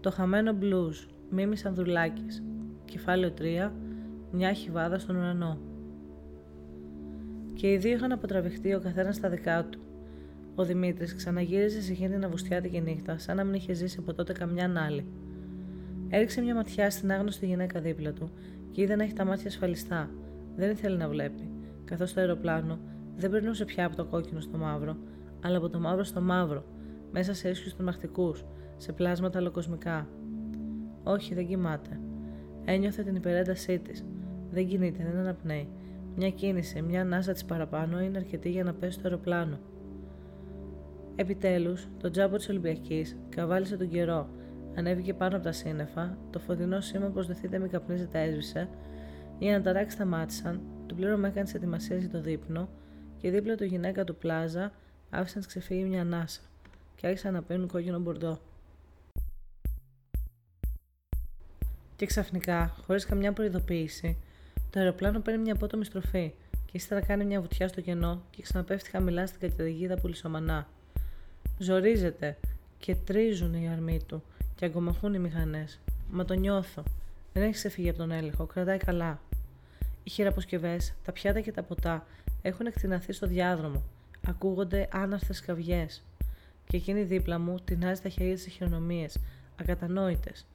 Το χαμένο μπλουζ, Μίμη Ανδρουλάκης. Κεφάλαιο 3. Μια χιβάδα στον ουρανό. Και οι δύο είχαν αποτραβηχτεί ο καθένας στα δικά του. Ο Δημήτρης ξαναγύριζε σε εκείνη την αβουστιάτικη νύχτα, σαν να μην είχε ζήσει από τότε καμιά άλλη. Έριξε μια ματιά στην άγνωστη γυναίκα δίπλα του και είδε να έχει τα μάτια ασφαλιστά. Δεν ήθελε να βλέπει, καθώς το αεροπλάνο δεν περνούσε πια από το κόκκινο στο μαύρο, αλλά από το μαύρο στο μαύρο, μέσα σε ίσιου τρομακτικούς, σε πλάσματα αλλοκοσμικά. Όχι, δεν κοιμάται. Ένιωθε την υπερέντασή της. Δεν κινείται, δεν αναπνέει. Μια κίνηση, μια ανάσα της παραπάνω είναι αρκετή για να πέσει στο αεροπλάνο. Επιτέλους, το τζάμπο της Ολυμπιακής καβάλισε τον καιρό, ανέβηκε πάνω από τα σύννεφα, το φωτεινό σήμα πως δεθείτε μη καπνίζεται έσβησε, για να ταράξει σταμάτησαν, το πλήρωμα έκανε τι ετοιμασίες για το δείπνο και δίπλα του γυναίκα του πλάζα άφησαν να ξεφύγει μια ανάσα και άρχισαν να πίνουν κόκκινο μπορντό. Και ξαφνικά, χωρίς καμιά προειδοποίηση, το αεροπλάνο παίρνει μια απότομη στροφή και ύστερα κάνει μια βουτιά στο κενό και ξαναπέφτει χαμηλά στην καταιγίδα που λισομανά. Ζορίζεται και τρίζουν οι αρμοί του και αγκομαχούν οι μηχανές. Μα το νιώθω. Δεν έχει ξεφύγει από τον έλεγχο, κρατάει καλά. Οι χειραποσκευές, τα πιάτα και τα ποτά έχουν εκτιναθεί στο διάδρομο. Ακούγονται άναρθες καυγέ. Και εκείνη δίπλα μου τεινάζει τα χέρια της χειρονομίε, ακατανόητες.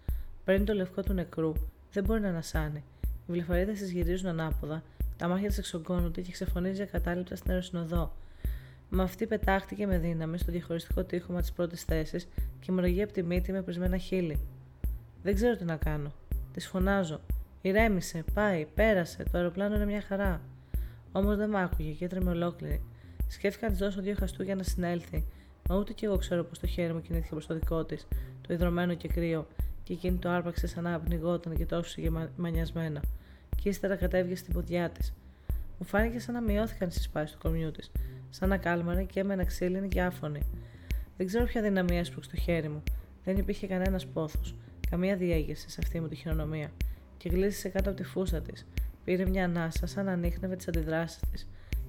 Παίρνει το λευκό του νεκρού, δεν μπορεί να ανασάνει. Οι βλεφαρίδες της γυρίζουν ανάποδα, τα μάτια της εξογκώνονται και ξεφωνίζει ακατάληπτα στην αεροσυνοδό. Μα αυτή πετάχτηκε με δύναμη στο διαχωριστικό τείχομα της πρώτης θέσης και μοραγεί από τη μύτη με πρισμένα χείλη. Δεν ξέρω τι να κάνω. Της φωνάζω. Ηρέμησε, πάει, πέρασε, το αεροπλάνο είναι μια χαρά. Όμως δεν μ' άκουγε και έτρεμε ολόκληρη. Σκέφτηκα να της δώσω δύο χαστούγια να συνέλθει, μα ούτε κι εγώ ξέρω πως το χέρι μου κινήθηκε προς το δικό της, το υδρωμένο και κρύο, και εκείνη το άρπαξε σαν να πνιγόταν και τόσο μανιασμένα. Και ύστερα κατέβηκε στην ποδιά της. Μου φάνηκε σαν να μειώθηκαν στις σπάσεις του κορμιού της, σαν να κάλμαρε και έμενα ξύλινη και άφωνη. Δεν ξέρω ποια δυναμία έσπρωξε το χέρι μου. Δεν υπήρχε κανένας πόθος, καμία διέγερση σε αυτή μου τη χειρονομία. Και γλίστησε κάτω από τη φούστα της. Πήρε μια ανάσα σαν να ανείχνευε τις αντιδράσεις της.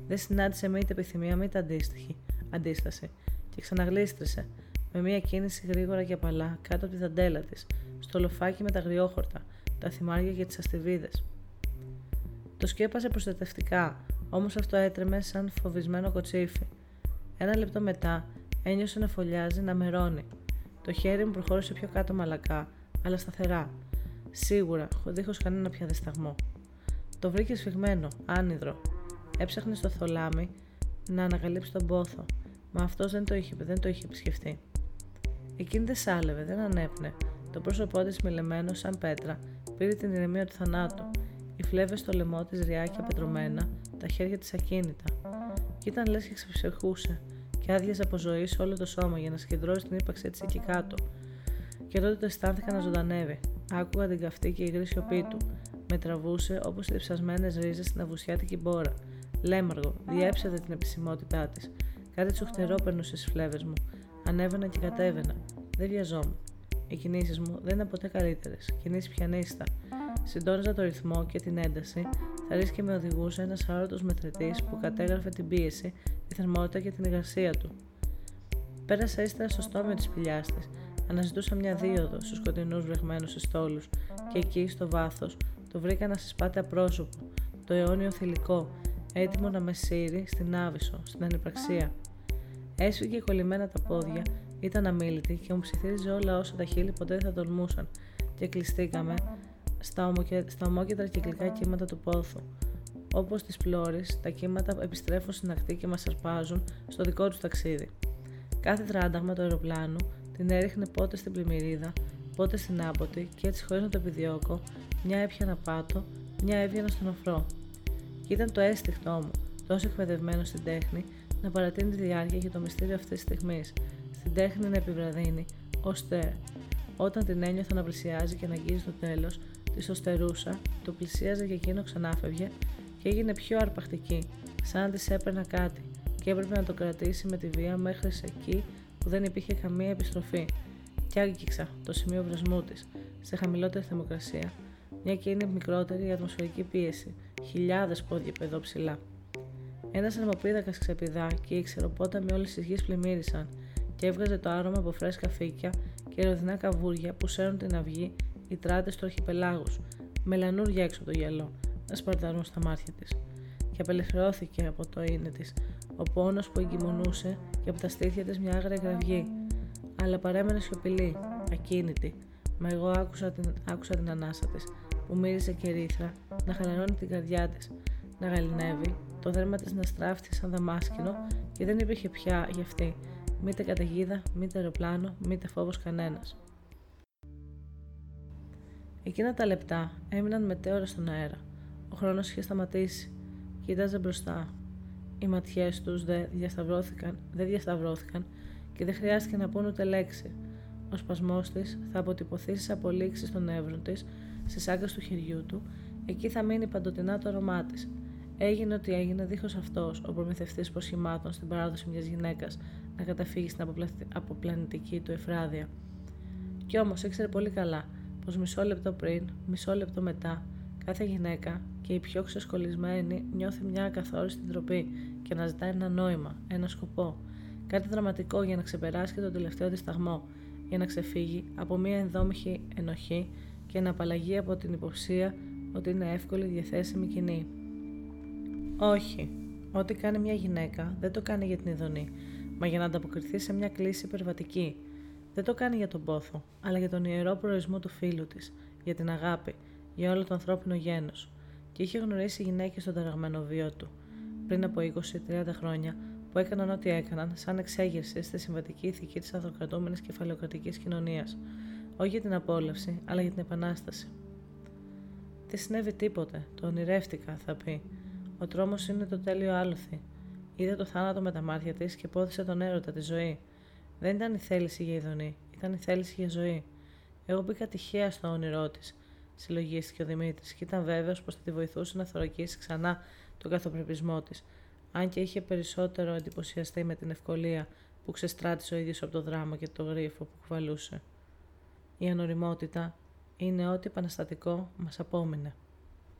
Δεν συνάντησε μήτε επιθυμία μήτε αντίστοιχη αντίσταση. Και ξαναγλίστρησε, με μια κίνηση γρήγορα και απαλά κάτω από τη δαντέλα της, στο λοφάκι με τα γριόχορτα, τα θυμάρια και τις αστιβίδες. Το σκέπασε προστατευτικά, όμως αυτό έτρεμε σαν φοβισμένο κοτσίφι. Ένα λεπτό μετά ένιωσε να φωλιάζει, να μερώνει. Το χέρι μου προχώρησε πιο κάτω μαλακά, αλλά σταθερά. Σίγουρα, δίχω κανένα πια δισταγμό. Το βρήκε σφιγμένο, άνυδρο. Έψαχνε στο θολάμι να ανακαλύψει τον πόθο, μα αυτός δεν το είχε, δεν το είχε επισκεφτεί. Εκείνη δεν σάλευε, δεν ανέπνε. Το πρόσωπό της μιλεμένο σαν πέτρα πήρε την ηρεμία του θανάτου. Οι φλέβες στο λαιμό της ριάκια πετρωμένα, τα χέρια της ακίνητα. Κι ήταν λες και ξεψυχούσε και άδειαζε από ζωή σε όλο το σώμα για να συγκεντρώσει την ύπαρξή της εκεί κάτω. Και τότε το αισθάνθηκα να ζωντανεύει. Άκουγα την καυτή και υγρή σιωπή του. Με τραβούσε όπως οι διψασμένε ρίζες στην αβουσιάτικη μπόρα. Λέμαργο, διέψευε την επισημότητά της. Κάτι τσουχτερό περνούσε στις φλέβες μου. Ανέβαινα και κατέβαινα. Δεν βιαζόμουν. Οι κινήσει μου δεν ήταν ποτέ καλύτερες. Κινήσεις πιανίστα. Συντόνιζα το ρυθμό και την ένταση, θα και με οδηγούσε ένας αόρατο μετρητής που κατέγραφε την πίεση, τη θερμότητα και την υγρασία του. Πέρασα ύστερα στο στόμιο της σπηλιάς της. Αναζητούσα μια δίωδο στους σκοτεινού βρεγμένους ιστόλου και εκεί, στο βάθος, το βρήκα να συσπάται απρόσωπο, το αιώνιο θηλυκό, έτοιμο να με σύρει στην άβυσο, στην ανυπραξία. Έσφυγε κολλημένα τα πόδια, ήταν αμήλυτη και μου ψιθύριζε όλα όσα τα χείλη ποτέ δεν θα τολμούσαν, και κλειστήκαμε στα, ομοκε... στα ομόκεντρα κυκλικά κύματα του πόθου. Όπως τι πλώρε, τα κύματα επιστρέφουν στην ακτή και μας αρπάζουν στο δικό τους ταξίδι. Κάθε τράνταγμα του αεροπλάνου την έριχνε πότε στην πλημμυρίδα, πότε στην άμποτη και έτσι χωρίς να το επιδιώκω, μια έπιανα πάτο, μια έβγαινα στον οφρό. Και ήταν το αίσθηκτό μου, τόσο εκπαιδευμένο στην τέχνη, να παρατείνει τη διάρκεια και το μυστήριο αυτής της στιγμής, στην τέχνη να επιβραδύνει, ώστε όταν την ένιωθα να πλησιάζει και να αγγίζει το τέλος, της το στερούσα, το πλησίαζε και εκείνο ξανάφευγε και έγινε πιο αρπακτική, σαν να της έπαιρνα κάτι και έπρεπε να το κρατήσει με τη βία μέχρι σε εκεί που δεν υπήρχε καμία επιστροφή. Και άγγιξα το σημείο βρεσμού της, σε χαμηλότερη θερμοκρασία, μια και είναι μικρότερη η ατμοσφαιρική πίεση, χιλιάδες πόδια παιδό ψηλά. Ένας αρμοπίδακα ξεπηδά και ήξερε πότε με όλες τις γης πλημμύρισαν και έβγαζε το άρωμα από φρέσκα φύκια και ροδινά καβούρια που σέρνουν την αυγή οι τράτες του αρχιπελάγους, με λανούρια έξω από το γυαλό, να σπαρταρούν στα μάτια της. Και απελευθερώθηκε από το είναι της, ο πόνος που εγκυμονούσε και από τα στήθια της μια άγρια γραυγή, αλλά παρέμενε σιωπηλή, ακίνητη, μα εγώ άκουσα την, άκουσα την ανάσα της, που μύριζε και ρίθρα, να χαλαρώνει την καρδιά της, να γαλινεύει, το δέρμα της να στράφτει σαν δαμάσκηνο και δεν υπήρχε πια για αυτή, μήτε καταιγίδα, μήτε αεροπλάνο, μήτε φόβος κανένας. Εκείνα τα λεπτά έμειναν μετέωρα στον αέρα. Ο χρόνος είχε σταματήσει. Κοίταζε μπροστά. Οι ματιές τους δεν διασταυρώθηκαν, δεν διασταυρώθηκαν και δεν χρειάστηκε να πούν ούτε λέξη. Ο σπασμός της θα αποτυπωθεί στι απολύξεις των εύρων της, στις άκρε του χεριού του, εκεί θα μείνει παντοτινά το όνομά της. Έγινε ότι έγινε δίχως αυτός ο προμηθευτής προσχημάτων στην παράδοση μιας γυναίκας να καταφύγεις στην αποπλανητική του εφράδια. Κι όμως ήξερε πολύ καλά πως μισό λεπτό πριν, μισό λεπτό μετά, κάθε γυναίκα και η πιο ξεσκολισμένη νιώθει μια ακαθόριστη ντροπή και να ζητάει ένα νόημα, ένα σκοπό. Κάτι δραματικό για να ξεπεράσει και τον τελευταίο τη σταγμό, για να ξεφύγει από μια ενδόμηχη ενοχή και να απαλλαγεί από την υποψία ότι είναι εύκολη διαθέσιμη κοινή. Όχι. Ό,τι κάνει μια γυναίκα δεν το κάνει για την ειδονή, μα για να ανταποκριθεί σε μια κλίση υπερβατική. Δεν το κάνει για τον πόθο, αλλά για τον ιερό προορισμό του φίλου της, για την αγάπη, για όλο το ανθρώπινο γένος. Και είχε γνωρίσει γυναίκες στον ταραγμένο βίο του, πριν από 20-30 χρόνια, που έκαναν ό,τι έκαναν, σαν εξέγερση στη συμβατική ηθική της ανθρωκρατούμενη κεφαλαιοκρατικής κοινωνίας. Όχι για την απόλαυση, αλλά για την επανάσταση. Δεν συνέβη τίποτε, το ονειρεύτηκα, θα πει. Ο τρόμος είναι το τέλειο άλοθη. Είδε το θάνατο με τα μάτια της και πόθησε τον έρωτα, τη ζωή. Δεν ήταν η θέληση για ειδονή, ήταν η θέληση για ζωή. Εγώ μπήκα τυχαία στο όνειρό της, συλλογίστηκε ο Δημήτρης, και ήταν βέβαιος πως θα τη βοηθούσε να θωρακίσει ξανά τον καθοπρεπισμό της, αν και είχε περισσότερο εντυπωσιαστεί με την ευκολία που ξεστράτησε ο ίδιος από το δράμα και το γρίφο που κουβαλούσε. Η ανοριμότητα είναι ό,τι επαναστατικό μας απόμεινε.